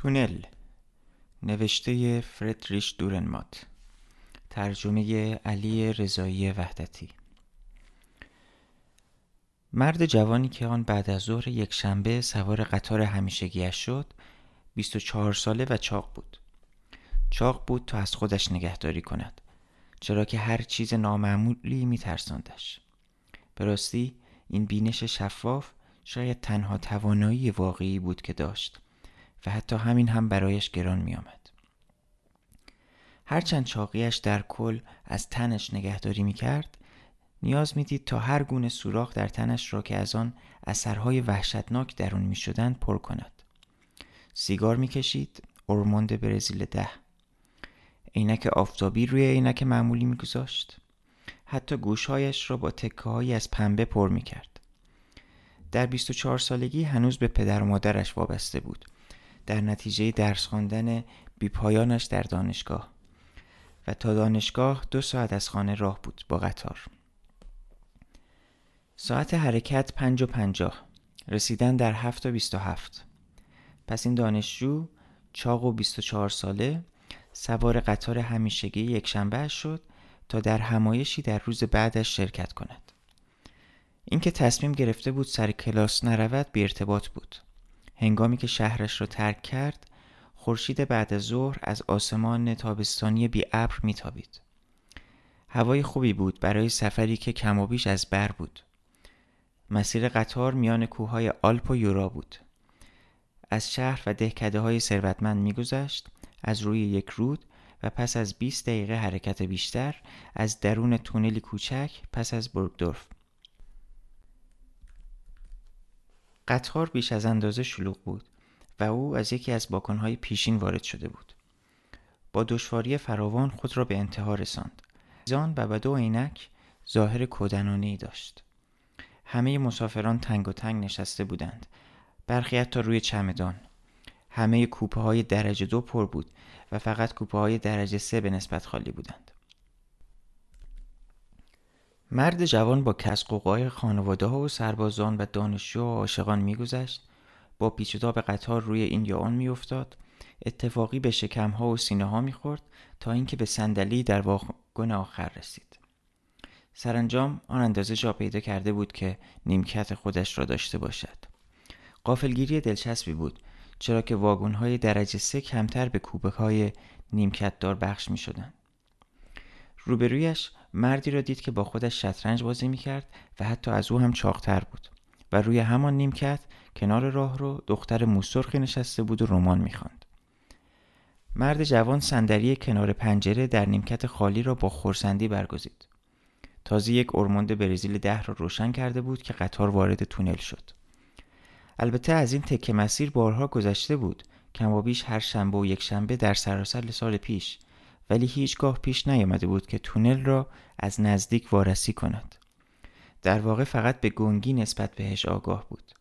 تونل. نوشته فردریش دورنمات. ترجمه علی رضایی وحدتی. مرد جوانی که آن بعد از ظهر یک شنبه سوار قطار همیشگیش شد 24 ساله و چاق بود. چاق بود تا از خودش نگهداری کند چرا که هر چیز نامعمولی میترساندش. به راستی این بینش شفاف شاید تنها توانایی واقعی بود که داشت. و حتی همین هم برایش گران می آمد. هرچند چاقیش در کل از تنش نگهداری می کرد نیاز می دید تا هر گونه سوراخ در تنش را که از آن اثرهای وحشتناک درون می شدند پر کند. سیگار می کشید اورموند برزیل ده عینک آفتابی روی عینک معمولی می گذاشت. حتی گوشهایش را با تکه از پنبه پر می کرد. در 24 سالگی هنوز به پدر و مادرش وابسته بود در نتیجه درس خواندن بیپایانش در دانشگاه. و تا دانشگاه دو ساعت از خانه راه بود با قطار. ساعت حرکت پنج و پنجاه. رسیدن در هفت و بیست و هفت. پس این دانشجو چاق و بیست و چهار ساله سوار قطار همیشگی یک شنبه شد تا در همایشی در روز بعدش شرکت کند. اینکه تصمیم گرفته بود سر کلاس نرود بی ارتباط بود. هنگامی که شهرش را ترک کرد خورشید بعد از ظهر از آسمان تابستانی بی ابر میتابید. هوای خوبی بود برای سفری که کم و بیش از بر بود. مسیر قطار میان کوههای آلپ و یورا بود. از شهر و دهکده های ثروتمند میگذشت از روی یک رود و پس از 20 دقیقه حرکت بیشتر از درون تونلی کوچک پس از برگدورف. قطار بیش از اندازه شلوغ بود و او از یکی از باکنهای پیشین وارد شده بود. با دشواری فراوان خود را به انتها رساند. زان و دو عینک ظاهر کودنانه داشت. همه مسافران تنگ و تنگ نشسته بودند. برخی حتی روی چمدان. همه کوپه های درجه دو پر بود و فقط کوپه های درجه سه به نسبت خالی بودند. مرد جوان با کسقوقای خانواده ها و سربازان و دانشجو و عاشقان میگذشت. با پیچ به قطار روی این یا آن میافتاد. اتفاقی به شکم ها و سینه ها می‌خورد تا اینکه به صندلی در واگن آخر رسید. سرانجام آن اندازه جا پیدا کرده بود که نیمکت خودش را داشته باشد. قافلگیری دلچسبی بود چرا که واگن های درجه سه کمتر به کوبه های نیمکت دار بخش می شدن. روبرویش مردی را دید که با خودش شطرنج بازی می‌کرد و حتی از او هم چاقتر بود و روی همان نیمکت کنار راه رو دختر موسرخی نشسته بود و رمان می‌خواند. مرد جوان صندلی کنار پنجره در نیمکت خالی را با خورسندی برگزید. تازه یک ارموند برزیل ده را روشن کرده بود که قطار وارد تونل شد. البته از این تکه مسیر بارها گذشته بود. کم و بیش هر شنبه و یک شنبه در سراسر سال پیش ولی هیچگاه پیش نیامده بود که تونل را از نزدیک وارسی کند. در واقع فقط به گنگی نسبت بهش آگاه بود.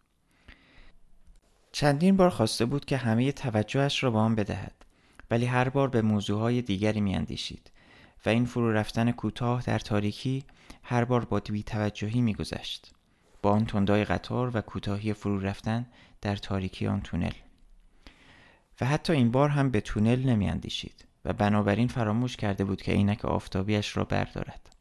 چندین بار خواسته بود که همه توجهش را به آن بدهد ولی هر بار به موضوعهای دیگری میاندیشید و این فرو رفتن کوتاه در تاریکی هر بار با بی توجهی میگذشت با آن تندای قطار و کوتاهی فرو رفتن در تاریکی آن تونل و حتی این بار هم به تونل نمیاندیشید و بنابراین فراموش کرده بود که عینک آفتابیش را بردارد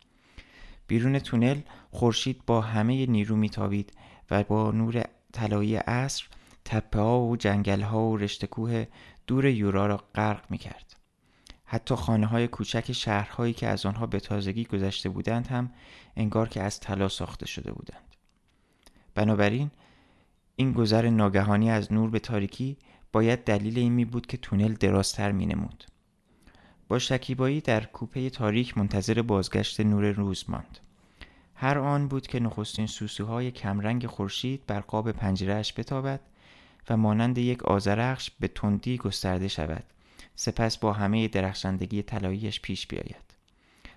بیرون تونل خورشید با همه نیرو میتابید و با نور طلایی عصر تپه ها و جنگل ها و رشته کوه دور یورا را غرق می کرد. حتی خانه های کوچک شهرهایی که از آنها به تازگی گذشته بودند هم انگار که از طلا ساخته شده بودند. بنابراین این گذر ناگهانی از نور به تاریکی باید دلیل این می بود که تونل درازتر می نمود. با شکیبایی در کوپه تاریک منتظر بازگشت نور روز ماند. هر آن بود که نخستین سوسوهای کمرنگ خورشید بر قاب پنجرهش بتابد و مانند یک آزرخش به تندی گسترده شود. سپس با همه درخشندگی طلاییش پیش بیاید.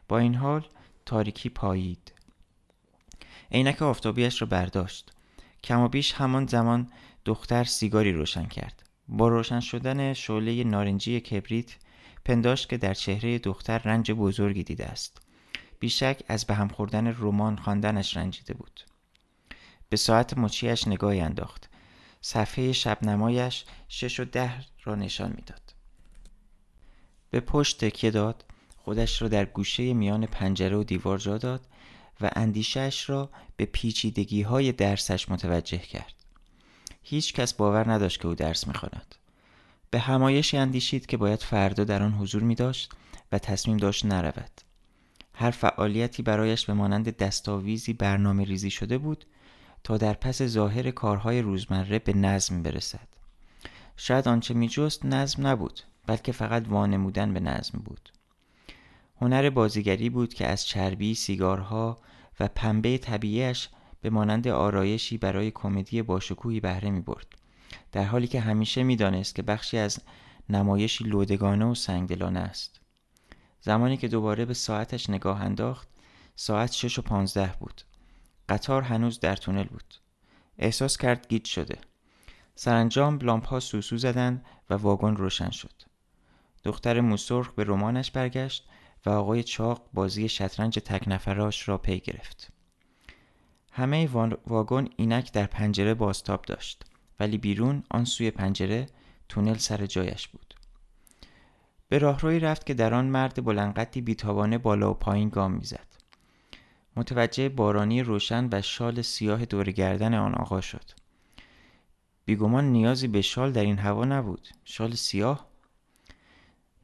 با این حال تاریکی پایید. عینک آفتابیش را برداشت. کم و بیش همان زمان دختر سیگاری روشن کرد. با روشن شدن شعله نارنجی کبریت پنداشت که در چهره دختر رنج بزرگی دیده است بیشک از به هم خوردن رمان خواندنش رنجیده بود به ساعت مچیش نگاهی انداخت صفحه شبنمایش شش و ده را نشان می‌داد. به پشت تکیه داد خودش را در گوشه میان پنجره و دیوار جا داد و اندیشش را به پیچیدگی های درسش متوجه کرد. هیچ کس باور نداشت که او درس می‌خواند. به همایشی اندیشید که باید فردا در آن حضور می داشت و تصمیم داشت نرود. هر فعالیتی برایش به مانند دستاویزی برنامه ریزی شده بود تا در پس ظاهر کارهای روزمره به نظم برسد. شاید آنچه می جست نظم نبود بلکه فقط وانمودن به نظم بود. هنر بازیگری بود که از چربی، سیگارها و پنبه طبیعیش به مانند آرایشی برای کمدی باشکوهی بهره می برد. در حالی که همیشه می‌دانست که بخشی از نمایشی لودگانه و سنگدلانه است. زمانی که دوباره به ساعتش نگاه انداخت ساعت شش و پانزده بود. قطار هنوز در تونل بود. احساس کرد گیت شده. سرانجام لامپ ها سوسو زدند و واگن روشن شد. دختر موسرخ به رمانش برگشت و آقای چاق بازی شطرنج تک نفراش را پی گرفت. همه واگن اینک در پنجره بازتاب داشت ولی بیرون آن سوی پنجره تونل سر جایش بود. به راهروی رفت که در آن مرد بلندقدی بیتابانه بالا و پایین گام می‌زد. متوجه بارانی روشن و شال سیاه دور گردن آن آقا شد. بیگمان نیازی به شال در این هوا نبود. شال سیاه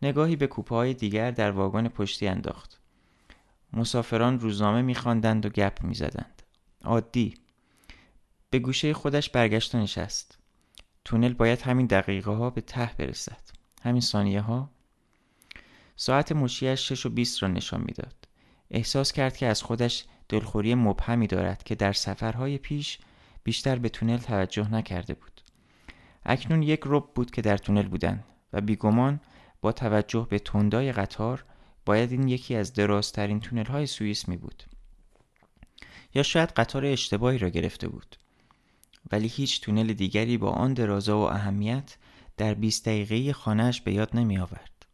نگاهی به کوپه های دیگر در واگن پشتی انداخت. مسافران روزنامه میخواندند و گپ می‌زدند. عادی به گوشه خودش برگشت و نشست. تونل باید همین دقیقه ها به ته برسد. همین ثانیه ها ساعت مشیش 6 و 20 را نشان می‌داد. احساس کرد که از خودش دلخوری مبهمی دارد که در سفرهای پیش بیشتر به تونل توجه نکرده بود. اکنون یک رب بود که در تونل بودند و بیگمان با توجه به تندای قطار باید این یکی از درازترین تونل های سوئیس می بود. یا شاید قطار اشتباهی را گرفته بود. ولی هیچ تونل دیگری با آن درازا و اهمیت در 20 دقیقه خانهش به یاد نمی آورد.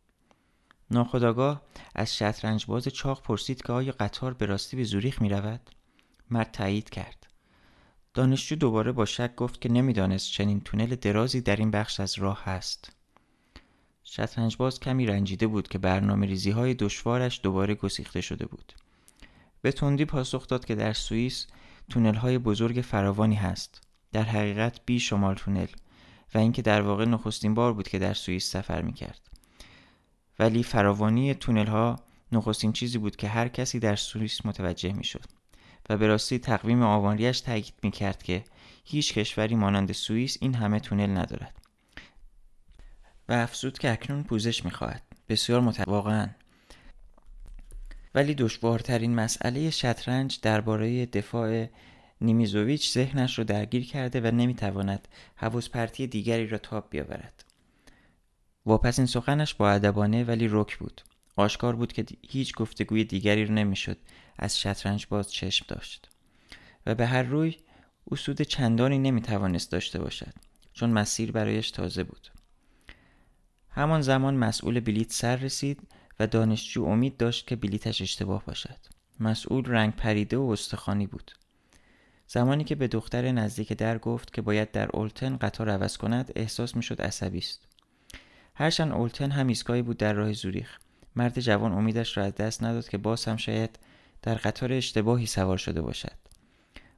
ناخداگاه از شطرنج باز چاق پرسید که آیا قطار به راستی به زوریخ می رود؟ مرد تایید کرد. دانشجو دوباره با شک گفت که نمی‌دانست چنین تونل درازی در این بخش از راه هست. شطرنج باز کمی رنجیده بود که برنامه ریزی های دشوارش دوباره گسیخته شده بود. به تندی پاسخ داد که در سوئیس تونل های بزرگ فراوانی هست. در حقیقت بی شمال تونل و اینکه در واقع نخستین بار بود که در سوئیس سفر می کرد. ولی فراوانی تونل ها نخستین چیزی بود که هر کسی در سوئیس متوجه می شد و به راستی تقویم آوانریش تاکید می کرد که هیچ کشوری مانند سوئیس این همه تونل ندارد. و افزود که اکنون پوزش می خواهد بسیار مت... واقعا. ولی دشوارترین مسئله شطرنج درباره دفاع نیمیزوویچ ذهنش را درگیر کرده و نمی‌تواند حوض پرتی دیگری را تاب بیاورد. واپس این سخنش با ادبانه ولی رک بود. آشکار بود که هیچ گفتگوی دیگری را نمی‌شد از شطرنج باز چشم داشت. و به هر روی او سود چندانی نمی‌توانست داشته باشد چون مسیر برایش تازه بود. همان زمان مسئول بلیت سر رسید و دانشجو امید داشت که بلیتش اشتباه باشد. مسئول رنگ پریده و استخوانی بود. زمانی که به دختر نزدیک در گفت که باید در اولتن قطار عوض کند احساس می‌شد عصبی است. هرچند اولتن هم ایستگاهی بود در راه زوریخ. مرد جوان امیدش را از دست نداد که باز هم شاید در قطار اشتباهی سوار شده باشد.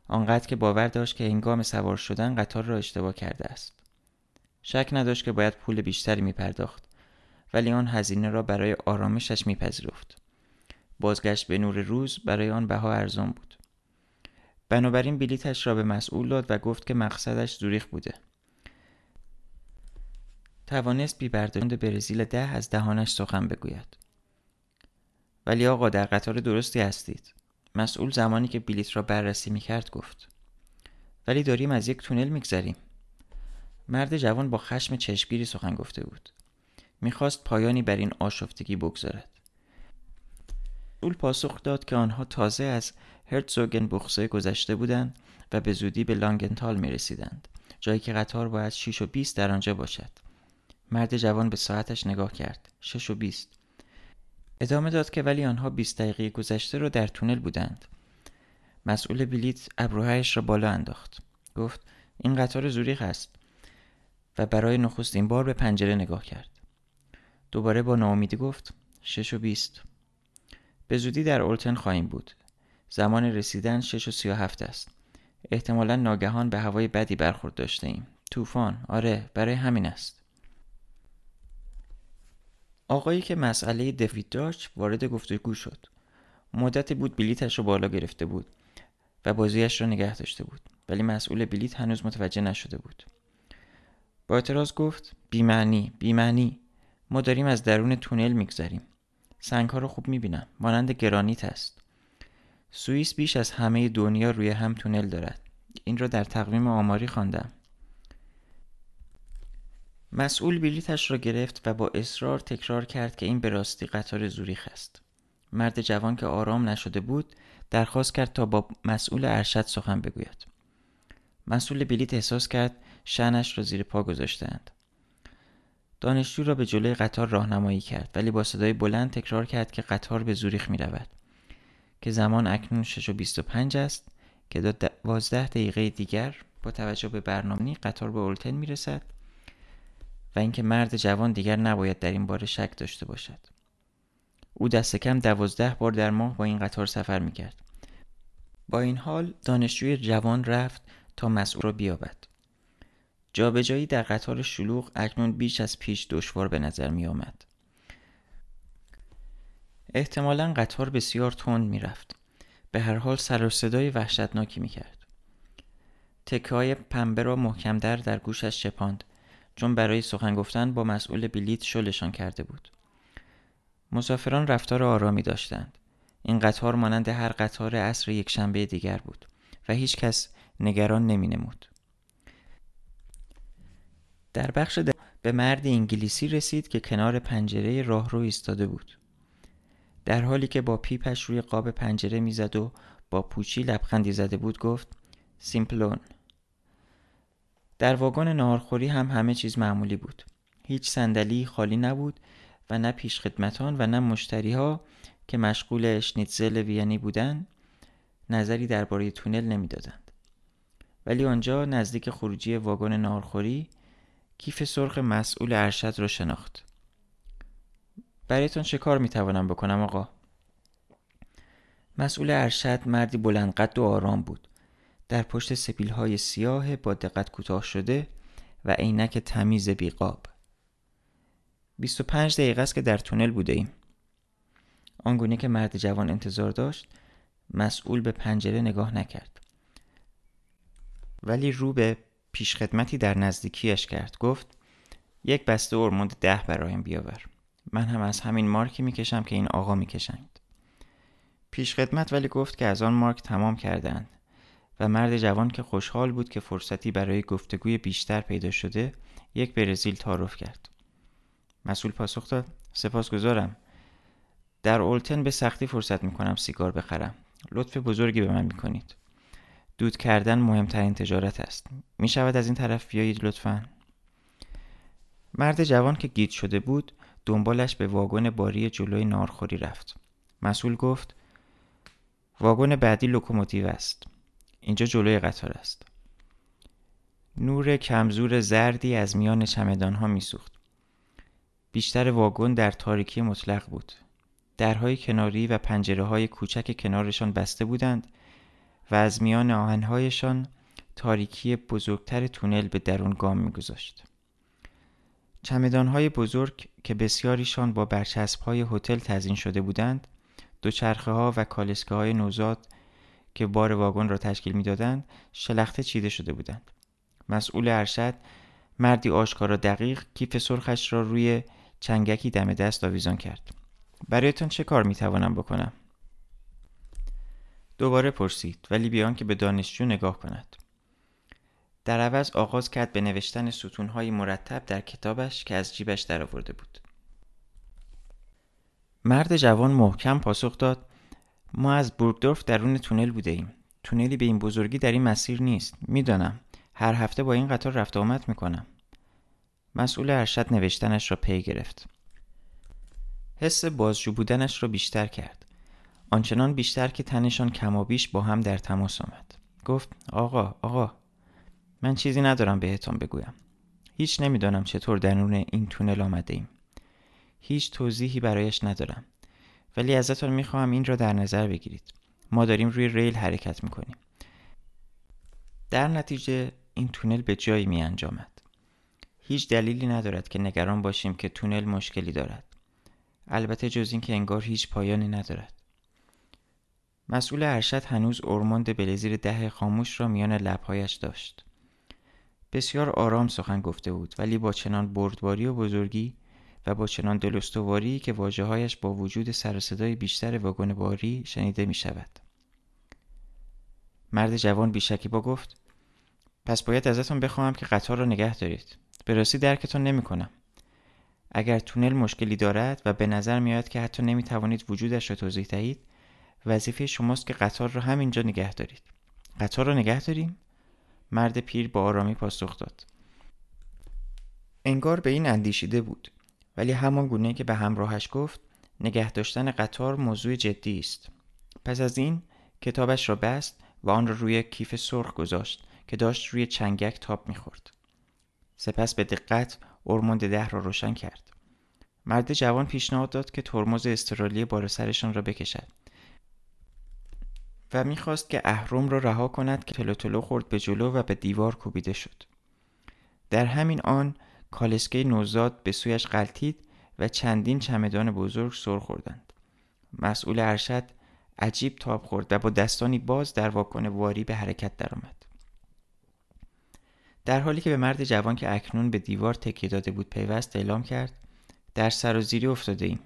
آنقدر که باور داشت که هنگام سوار شدن قطار را اشتباه کرده است. شک نداشت که باید پول بیشتری می پرداخت ولی آن هزینه را برای آرامشش میپذیرفت. بازگشت به نور روز برای آن بها ارزان بود. بنابراین بلیتش را به مسئول داد و گفت که مقصدش زوریخ بوده. توانست بی برزیل ده از دهانش سخن بگوید. ولی آقا در قطار درستی هستید. مسئول زمانی که بلیت را بررسی می کرد گفت. ولی داریم از یک تونل میگذریم. مرد جوان با خشم چشمگیری سخن گفته بود. می‌خواست پایانی بر این آشفتگی بگذارد. مسئول پاسخ داد که آنها تازه از هرتزوگن بخصه گذشته بودند و به زودی به لانگنتال می رسیدند جایی که قطار باید 6 و 20 در آنجا باشد. مرد جوان به ساعتش نگاه کرد. 6 و 20 ادامه داد که ولی آنها 20 دقیقه گذشته رو در تونل بودند. مسئول بلیت ابروهایش را بالا انداخت. گفت این قطار زوریخ است. و برای نخستین بار به پنجره نگاه کرد. دوباره با ناامیدی گفت شش و بیست. به زودی در اولتن خواهیم بود. زمان رسیدن شش و سی و هفت است. احتمالا ناگهان به هوای بدی برخورد داشته ایم. طوفان. آره برای همین است. آقایی که مسئله دوید داشت وارد گفتگو شد. مدت بود بلیتش رو بالا گرفته بود و بازیش را نگه داشته بود ولی مسئول بلیت هنوز متوجه نشده بود. با اعتراض گفت بیمعنی بیمعنی. ما داریم از درون تونل میگذریم. سنگ ها رو خوب می‌بینم. مانند گرانیت است. سوئیس بیش از همه دنیا روی هم تونل دارد. این را در تقویم آماری خواندم. مسئول بلیتش را گرفت و با اصرار تکرار کرد که این به راستی قطار زوریخ است. مرد جوان که آرام نشده بود درخواست کرد تا با مسئول ارشد سخن بگوید. مسئول بلیت احساس کرد شنش را زیر پا گذاشتند. دانشجو را به جلوی قطار راهنمایی کرد ولی با صدای بلند تکرار کرد که قطار به زوریخ می رود که زمان اکنون 6 و 25 است که تا دوازده دقیقه دیگر با توجه به برنامه قطار به اولتن می رسد و اینکه مرد جوان دیگر نباید در این باره شک داشته باشد. او دست کم دوازده بار در ماه با این قطار سفر می کرد با این حال دانشجوی جوان رفت تا مسئول را بیابد. جابجایی در قطار شلوغ اکنون بیش از پیش دشوار به نظر می آمد. احتمالا قطار بسیار تند می رفت. به هر حال سر و صدای وحشتناکی می کرد. تکه های پنبه را محکمتر در گوشش شپاند چون برای سخن گفتن با مسئول بلیت شلشان کرده بود. مسافران رفتار آرامی داشتند. این قطار مانند هر قطار عصر یک شنبه دیگر بود و هیچ کس نگران نمی نمود. در بخش. به مرد انگلیسی رسید که کنار پنجره راهرو ایستاده بود. در حالی که با پیپش روی قاب پنجره می‌زد و با پوچی لبخندی زده بود گفت سیمپلون. در واگن نهارخوری هم همه چیز معمولی بود. هیچ صندلی خالی نبود و نه پیش خدمتان و نه مشتری ها که مشغول اشنیتزل وینی بودند نظری درباره تونل نمی‌دادند. ولی آنجا نزدیک خروجی واگن نهارخوری کیف سرخ مسئول ارشد را شناخت. برایتان چه کار می‌توانم بکنم آقا؟ مسئول ارشد مردی بلند قد و آرام بود. در پشت سپیل های سیاه با دقت کوتاه شده و عینک تمیز بیقاب. 25 دقیقه است که در تونل بوده ایم. آنگونه که مرد جوان انتظار داشت مسئول به پنجره نگاه نکرد. ولی رو به پیشخدمتی در نزدیکیش کرد. گفت یک بسته ارموند ده برایم بیاور. من هم از همین مارکی می‌کشم که این آقا می‌کشند. پیشخدمت ولی گفت که از آن مارک تمام کردند و مرد جوان که خوشحال بود که فرصتی برای گفتگوی بیشتر پیدا شده یک برزیل تعارف کرد. مسئول پاسخ داد سپاس گذارم. در اولتن به سختی فرصت می‌کنم سیگار بخرم. لطف بزرگی به من می‌کنید. دود کردن مهمترین تجارت است. می شود از این طرف بیایید لطفا. مرد جوان که گیج شده بود دنبالش به واگن باری جلوی ناهارخوری رفت. مسئول گفت واگن بعدی لوکوموتیو است. اینجا جلوی قطار است. نور کم‌زور زردی از میان چمدانها میسوخت. بیشتر واگن در تاریکی مطلق بود. درهای کناری و پنجره های کوچک کنارشان بسته بودند و از میان آهنهایشان تاریکی بزرگتر تونل به درون گام میگذاشت. چمدانهای بزرگ که بسیاریشان با برچسبهای هتل تزین شده بودند، دوچرخه ها و کالسکه های نوزاد که بار واگن را تشکیل می‌دادند، شلخته چیده شده بودند. مسئول ارشد مردی آشکارا دقیق کیف سرخش را روی چنگکی دم دست آویزان کرد. برایتان چه کار می توانم بکنم؟ دوباره پرسید ولی بیان که به دانشجو نگاه کند. در عوض آغاز کرد به نوشتن ستونهای مرتب در کتابش که از جیبش درآورده بود. مرد جوان محکم پاسخ داد ما از بورگدورف درون تونل بوده ایم. تونلی به این بزرگی در این مسیر نیست. می‌دانم. هر هفته با این قطار رفت آمد می‌کنم. مسئول ارشد نوشتنش را پی گرفت. حس بازجو بودنش را بیشتر کرد. آنچنان بیشتر که تنشان کمابیش با هم در تماس آمد. گفت آقا آقا من چیزی ندارم بهتان بگویم هیچ نمی‌دانم چطور درون این تونل آمده ایم هیچ توضیحی برایش ندارم ولی ازتان می‌خواهم این را در نظر بگیرید ما داریم روی ریل حرکت می‌کنیم در نتیجه این تونل به جایی می انجامد. هیچ دلیلی ندارد که نگران باشیم که تونل مشکلی دارد. البته جز اینکه انگار هیچ پایانی ندارد. مسئول ارشد هنوز اورموند بلزیر ده خاموش را میان لبهایش داشت. بسیار آرام سخن گفته بود ولی با چنان بردباری و بزرگی و با چنان دلستواری که واجههایش با وجود سر صدای بیشتر واگن باری شنیده می شود. مرد جوان بیشکی با گفت پس باید ازتون بخواهم که قطار را نگه دارید به راستی درکتون نمی کنم. اگر تونل مشکلی دارد و به نظر میآید که حتی نمی توانید وجودش را توضیح دهید وظیفه شماست که قطار را همینجا نگه دارید قطار را نگه داریم مرد پیر با آرامی پاسخ داد. انگار به این اندیشیده بود. ولی همان گونه که به همراهش گفت نگه داشتن قطار موضوع جدی است. پس از این کتابش را بست و آن را روی کیف سرخ گذاشت که داشت روی چنگک تاب می‌خورد. سپس به دقت ارموند ده را روشن کرد. مرد جوان پیشنهاد داد که ترمز استرالی بار سرشان را بکشد. و می‌خواست که اهرم را رها کند که تلو خورد به جلو و به دیوار کوبیده شد. در همین آن کالسکه نوزاد به سویش غلطید و چندین چمدان بزرگ سر خوردند. مسئول ارشد عجیب تاب خورد و با دستانی باز در واکن واری به حرکت درآمد. در حالی که به مرد جوان که اکنون به دیوار تکیه داده بود پیوست اعلام کرد در سر و زیری افتاده ایم.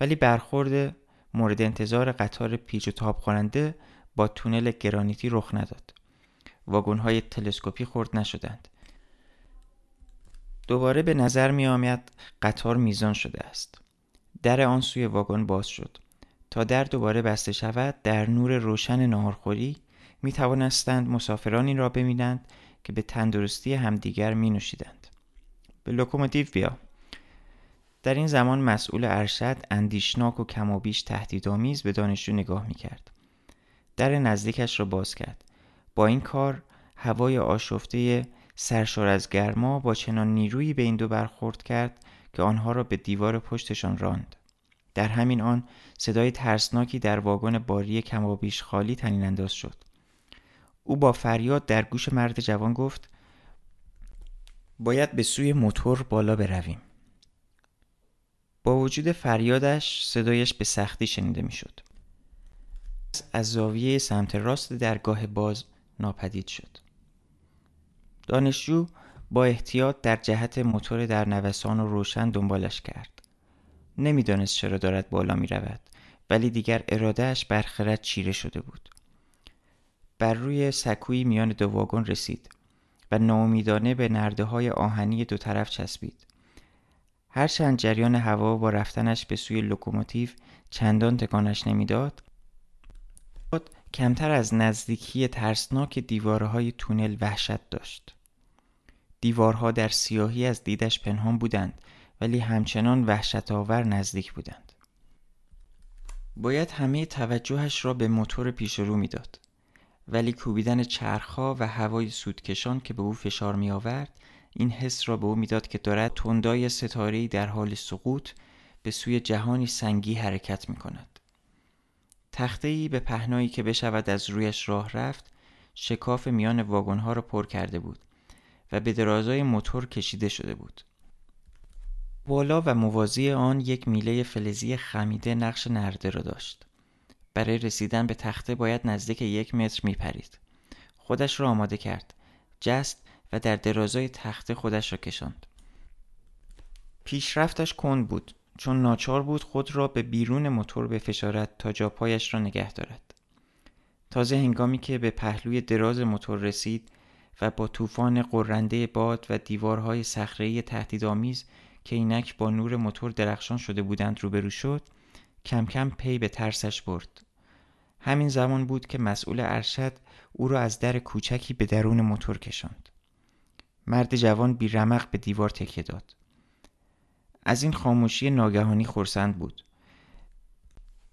ولی برخورد مورد انتظار قطار پیچ و تاب خواننده با تونل گرانیتی رخ نداد. های تلسکوپی خورد نشدند. دوباره به نظر می آمد قطار میزان شده است. در آن سوی واگن باز شد. تا در دوباره بسته شود در نور روشن ناهارخوری می توانستند مسافرانی را ببینند که به تندرستی همدیگر می نوشیدند. به لوکوموتیو بیا. در این زمان مسئول ارشد اندیشناک و کمابیش تهدیدآمیز به دانشجو نگاه می کرد. در نزدیکش را باز کرد. با این کار هوای آشفته سرشار از گرما با چنان نیرویی به این دو برخورد کرد که آنها را به دیوار پشتشان راند. در همین آن صدای ترسناکی در واگن باری کمابیش خالی تنین انداز شد. او با فریاد در گوش مرد جوان گفت باید به سوی موتور بالا برویم. با وجود فریادش صدایش به سختی شنیده می‌شد. از زاویه سمت راست درگاه باز ناپدید شد. دانشجو با احتیاط در جهت موتور در نوسان و روشن دنبالش کرد. نمی‌دانست چرا دارد بالا می رود ولی دیگر ارادهش بر خرد چیره شده بود. بر روی سکوی میان دو واگن رسید و ناامیدانه به نرده های آهنی دو طرف چسبید. هرچند جریان هوا با رفتنش به سوی لوکوموتیو چندان تکانش نمی‌داد کمتر از نزدیکی ترسناک دیوارهای تونل وحشت داشت. دیوارها در سیاهی از دیدش پنهان بودند ولی همچنان وحشت آور نزدیک بودند. باید همه توجهش را به موتور پیش رو می‌داد ولی کوبیدن چرخها و هوای سودکشان که به او فشار می آورد این حس را به او می‌داد که دارد تندای ستاره در حال سقوط به سوی جهانی سنگی حرکت می کند. تخته به پهنایی که بشود از رویش راه رفت شکاف میان واگنها را پر کرده بود و به درازای موتور کشیده شده بود. بالا و موازی آن یک میله فلزی خمیده نقش نرده را داشت. برای رسیدن به تخته باید نزدیک یک متر می پرید. خودش را آماده کرد. جست و در درازای تخته خودش را کشاند. پیشرفتش کند بود چون ناچار بود خود را به بیرون موتور بفشارد تا جاپایش را نگه دارد. تازه هنگامی که به پهلوی دراز موتور رسید و با طوفان قرنده باد و دیوارهای صخره‌ای تهدیدآمیز که اینک با نور موتور درخشان شده بودند روبرو شد کم کم پی به ترسش برد همین زمان بود که مسئول ارشد او را از در کوچکی به درون موتور کشاند مرد جوان بی رمق به دیوار تکیه داد از این خاموشی ناگهانی خرسند بود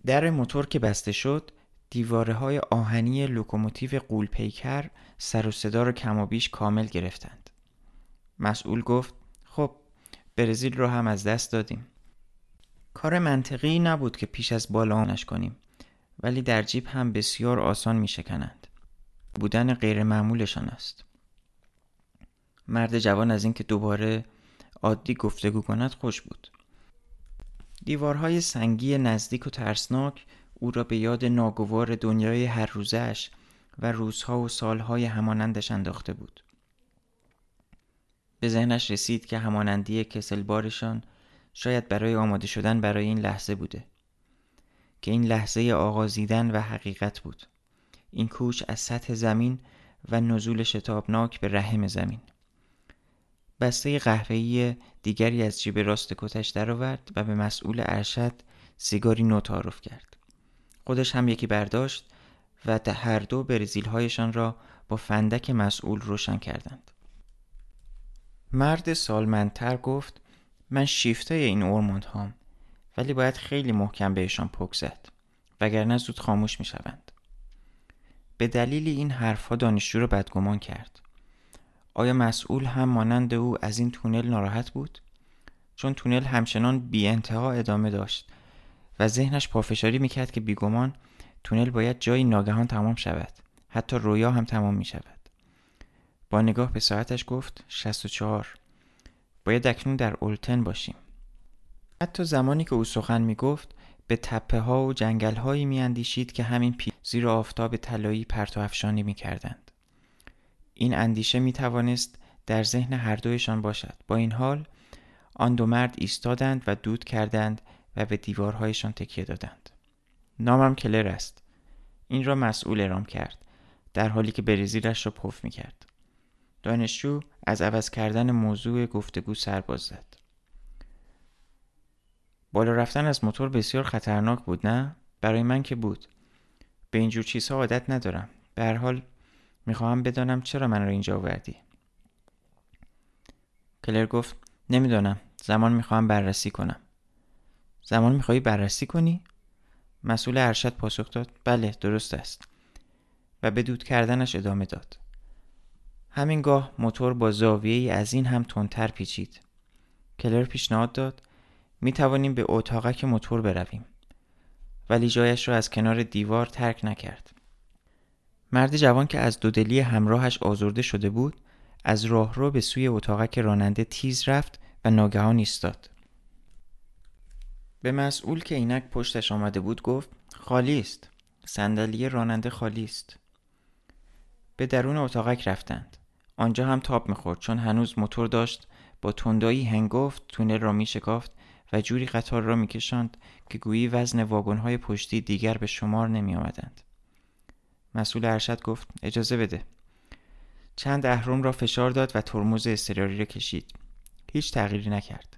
در موتور که بسته شد دیواره های آهنی لوکوموتیو غول‌پیکر سر و صدا رو کم و بیش کامل گرفتند. مسئول گفت خب برزیل رو هم از دست دادیم. کار منطقی نبود که پیش از بالا کنیم ولی در جیب هم بسیار آسان می شکنند. بودن غیر معمولشان است. مرد جوان از اینکه دوباره عادی گفتگو کند خوش بود. دیوارهای سنگی نزدیک و ترسناک او را به یاد ناگوار دنیای هر روزش و روزها و سالهای همانندش انداخته بود. به ذهنش رسید که همانندی کسلبارشان شاید برای آماده شدن برای این لحظه بوده. که این لحظه آغازیدن و حقیقت بود. این کوچ از سطح زمین و نزول شتابناک به رحم زمین. بسته قهوه‌ای دیگری از جیب راست کتش درآورد و به مسئول ارشد سیگاری نو تعارف کرد. خودش هم یکی برداشت و هر دو برزیلهایشان را با فندک مسئول روشن کردند. مرد سالمندتر گفت من شیفته این اورموند هام ولی باید خیلی محکم بهشان پک زد وگرنه زود خاموش می شوند. به دلیل این حرفها دانشجو را بدگمان کرد. آیا مسئول هم مانند او از این تونل ناراحت بود؟ چون تونل همچنان بی انتها ادامه داشت و ذهنش پافشاری می‌کرد که بیگمان تونل باید جایی ناگهان تمام شود حتی رویا هم تمام می شود با نگاه به ساعتش گفت 64 باید اکنون در اولتن باشیم حتی زمانی که او سخن می گفت به تپه ها و جنگل هایی می اندیشید که همین پی زیر آفتاب طلایی پرتو افشانی می کردند. این اندیشه می توانست در ذهن هر دویشان باشد. با این حال آن دو مرد ایستادند و دود کردند و به دیوارهایشان تکیه دادند. نامم کلر است. این را مسئول اعلام کرد در حالی که بریزیلش را پف می کرد. دانشجو از عوض کردن موضوع گفتگو سرباز زد. بالا رفتن از موتور بسیار خطرناک بود نه؟ برای من که بود. به اینجور چیزها عادت ندارم. به هر حال می‌خواهم بدانم چرا من را اینجا آوردی. کلر گفت نمی‌دانم. زمان می‌خواهم بررسی کنم. زمان می‌خواهی بررسی کنی؟ مسئول ارشد پاسخ داد بله درست است و به دود کردنش ادامه داد همینگاه موتور با زاویه ای از این هم تندتر پیچید کلر پیشنهاد داد می توانیم به اتاقک موتور برویم ولی جایش را از کنار دیوار ترک نکرد مرد جوان که از دودلی همراهش آزرده شده بود از راهرو به سوی اتاقک راننده تیز رفت و ناگهان ایستاد. به مسئول که اینک پشتش آمده بود گفت خالی است. صندلی راننده خالی است. به درون اتاقک رفتند. آنجا هم تاب می‌خورد چون هنوز موتور داشت. با تندایی هنگفت تونل را میشکافت و جوری قطار را میکشاند که گویی وزن واگنهای پشتی دیگر به شمار نمی آمدند. مسئول ارشد گفت اجازه بده. چند اهرم را فشار داد و ترمز استراری را کشید. هیچ تغییری نکرد.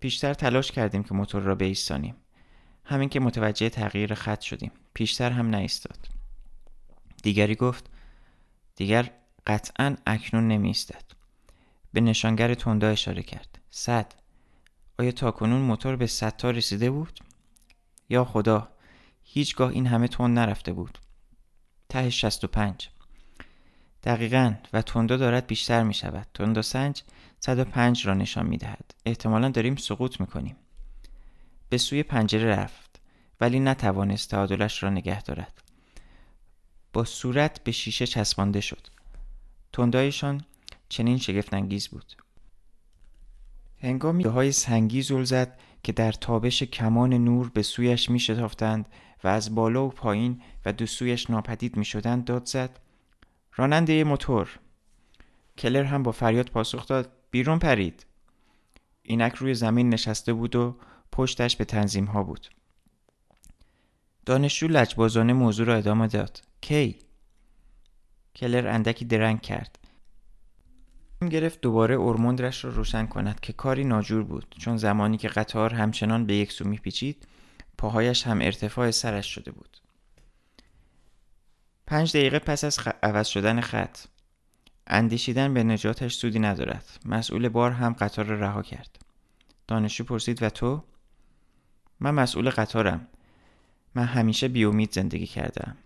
پیشتر تلاش کردیم که موتور را بایستانیم. همین که متوجه تغییر خط شدیم. پیشتر هم نایستاد. دیگری گفت دیگر قطعا اکنون نمی به نشانگر تندا اشاره کرد. صد آیا تاکنون موتور به صد تا رسیده بود؟ یا خدا هیچگاه این همه تند نرفته بود. ته 65 دقیقا و تندا دارد بیشتر می شود. تندا سنج 105 را نشان می دهد. احتمالا داریم سقوط می کنیم. به سوی پنجره رفت ولی نتوانست تعادلش را نگه دارد. با صورت به شیشه چسبانده شد. تندایشان چنین شگفتانگیز بود. هنگامی های سنگی زل زد که در تابش کمان نور به سویش می شتافتند و از بالا و پایین و دو سویش ناپدید می شدند داد زد. راننده موتور. کلر هم با فریاد پاسخ داد. بیرون پرید. اینک روی زمین نشسته بود و پشتش به تنظیم ها بود. دانشجو لجبازانه موضوع را ادامه داد. کی؟ کلر اندکی درنگ کرد. گرفت دوباره اورموندرش را روشن کند که کاری ناجور بود. چون زمانی که قطار همچنان به یک سو میپیچید پاهایش هم ارتفاع سرش شده بود. پنج دقیقه پس از عوض شدن خط اندیشیدن به نجاتش سودی ندارد. مسئول بار هم قطار را رها کرد. دانشجو پرسید و تو؟ من مسئول قطارم. من همیشه بیومید زندگی کردم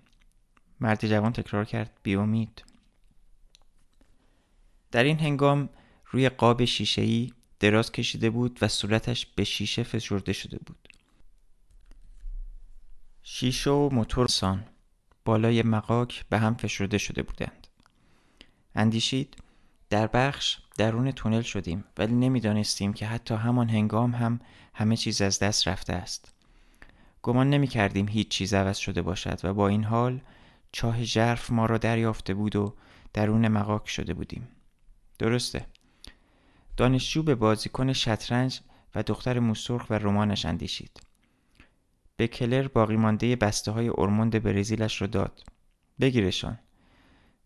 مرد جوان تکرار کرد بیومید؟ در این هنگام روی قاب شیشه‌ای دراز کشیده بود و صورتش به شیشه فشرده شده بود. شیشه و موتور سان بالای مقاک به هم فشرده شده بودند. اندیشید در بخش درون تونل شدیم ولی نمی‌دانستیم که حتی همان هنگام هم همه چیز از دست رفته است. گمان نمی کردیم هیچ چیز عوض شده باشد و با این حال چاه ژرف ما را دریافته بود و درون مقاک شده بودیم. درسته. دانشجو به بازیکن شطرنج و دختر موسرخ و رمانش اندیشید. به کلر باقی مانده بسته های ارموند برزیلش را داد. بگیرشان.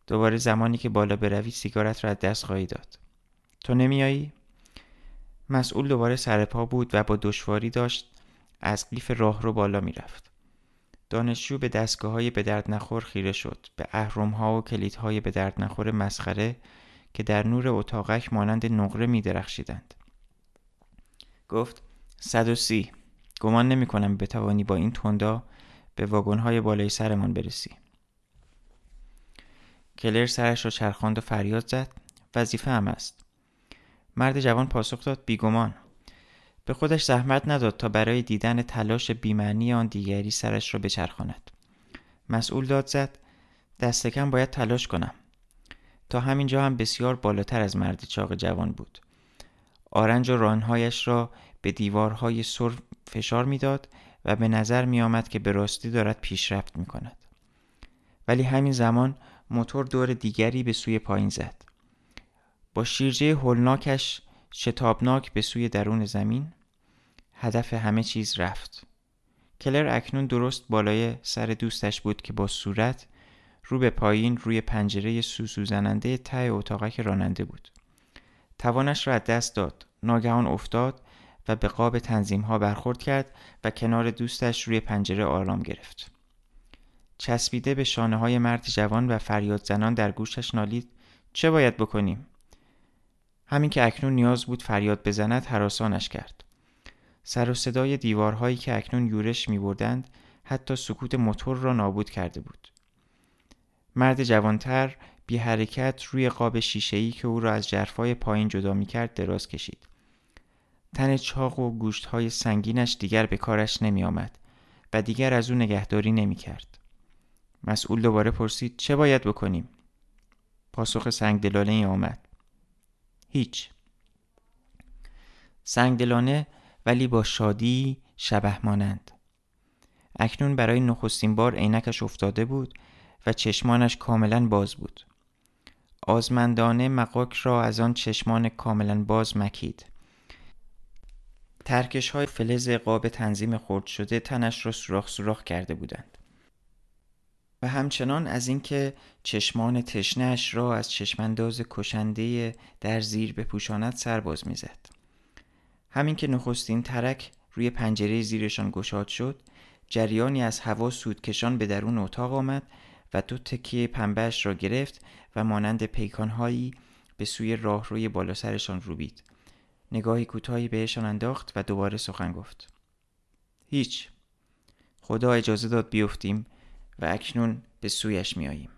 دوباره زمانی که بالا بروی سیگارت را از دست خواهی داد. تو نمیایی؟ مسئول دوباره سر پا بود و با دشواری داشت. از قیف راه رو بالا می‌رفت. دانشجو به دستگاه های به درد نخور خیره شد. به اهرم ها و کلیدهای به درد نخور مسخره که در نور اتاقک مانند نقره می درخشیدند. گفت صد و سی. گمان نمی کنم بتوانی با این تندا به واگن های بالای سرمان برسی. کلر سرش را چرخاند و فریاد زد. وظیفه هم است. مرد جوان پاسخ داد بیگمان. به خودش زحمت نداد تا برای دیدن تلاش بیمعنی آن دیگری سرش را بچرخاند. مسئول داد زد. دست کم باید تلاش کنم. تا همینجا هم بسیار بالاتر از مرد چاق جوان بود آرنج و رانهایش را به دیوارهای سر فشار می‌داد و به نظر می آمد که به راستی دارد پیشرفت می کند. ولی همین زمان موتور دور دیگری به سوی پایین زد. با شیرجه هولناکش شتابناک به سوی درون زمین هدف همه چیز رفت. کلر اکنون درست بالای سر دوستش بود که با صورت رو به پایین روی پنجره سوسو زننده ته اتاقک راننده بود. توانش را از دست داد. ناگهان افتاد و به قاب تنظیم ها برخورد کرد و کنار دوستش روی پنجره آرام گرفت. چسبیده به شانه های مرد جوان و فریاد زنان در گوشش نالید چه باید بکنیم؟ همین که اکنون نیاز بود فریاد بزند حراسانش کرد. سر و صدای دیوارهایی که اکنون یورش می بردند حتی سکوت موتور را نابود کرده بود. مرد جوانتر بی حرکت روی قاب شیشه‌ای که او را از جرفای پایین جدا می کرد دراز کشید. تن چاق و گوشت های سنگینش دیگر به کارش نمی آمد و دیگر از او نگهداری نمی کرد. مسئول دوباره پرسید چه باید بکنیم؟ پاسخ سنگدلانه ای آمد. هیچ. سنگدلانه ولی با شادی شبه مانند. اکنون برای نخستین بار عینکش افتاده بود و چشمانش کاملا باز بود. آزمندانه مقاک را از آن چشمان کاملا باز مکید. ترکش های فلز قاب تنظیم خرد شده تنش را سوراخ سوراخ کرده بودند. و همچنان از اینکه چشمان تشنهش را از چشمانداز کشنده در زیر بپوشاند سرباز می‌زد. همین که نخستین ترک روی پنجره زیرشان گشاد شد، جریانی از هوا سودکشان به درون اتاق آمد دو تکیه پنبهش را گرفت و مانند پیکانهایی به سوی راهروی بالا سرشان روبید. نگاهی کوتاهی بهشان انداخت و دوباره سخن گفت. هیچ. خدا اجازه داد بیفتیم و اکنون به سویش میاییم.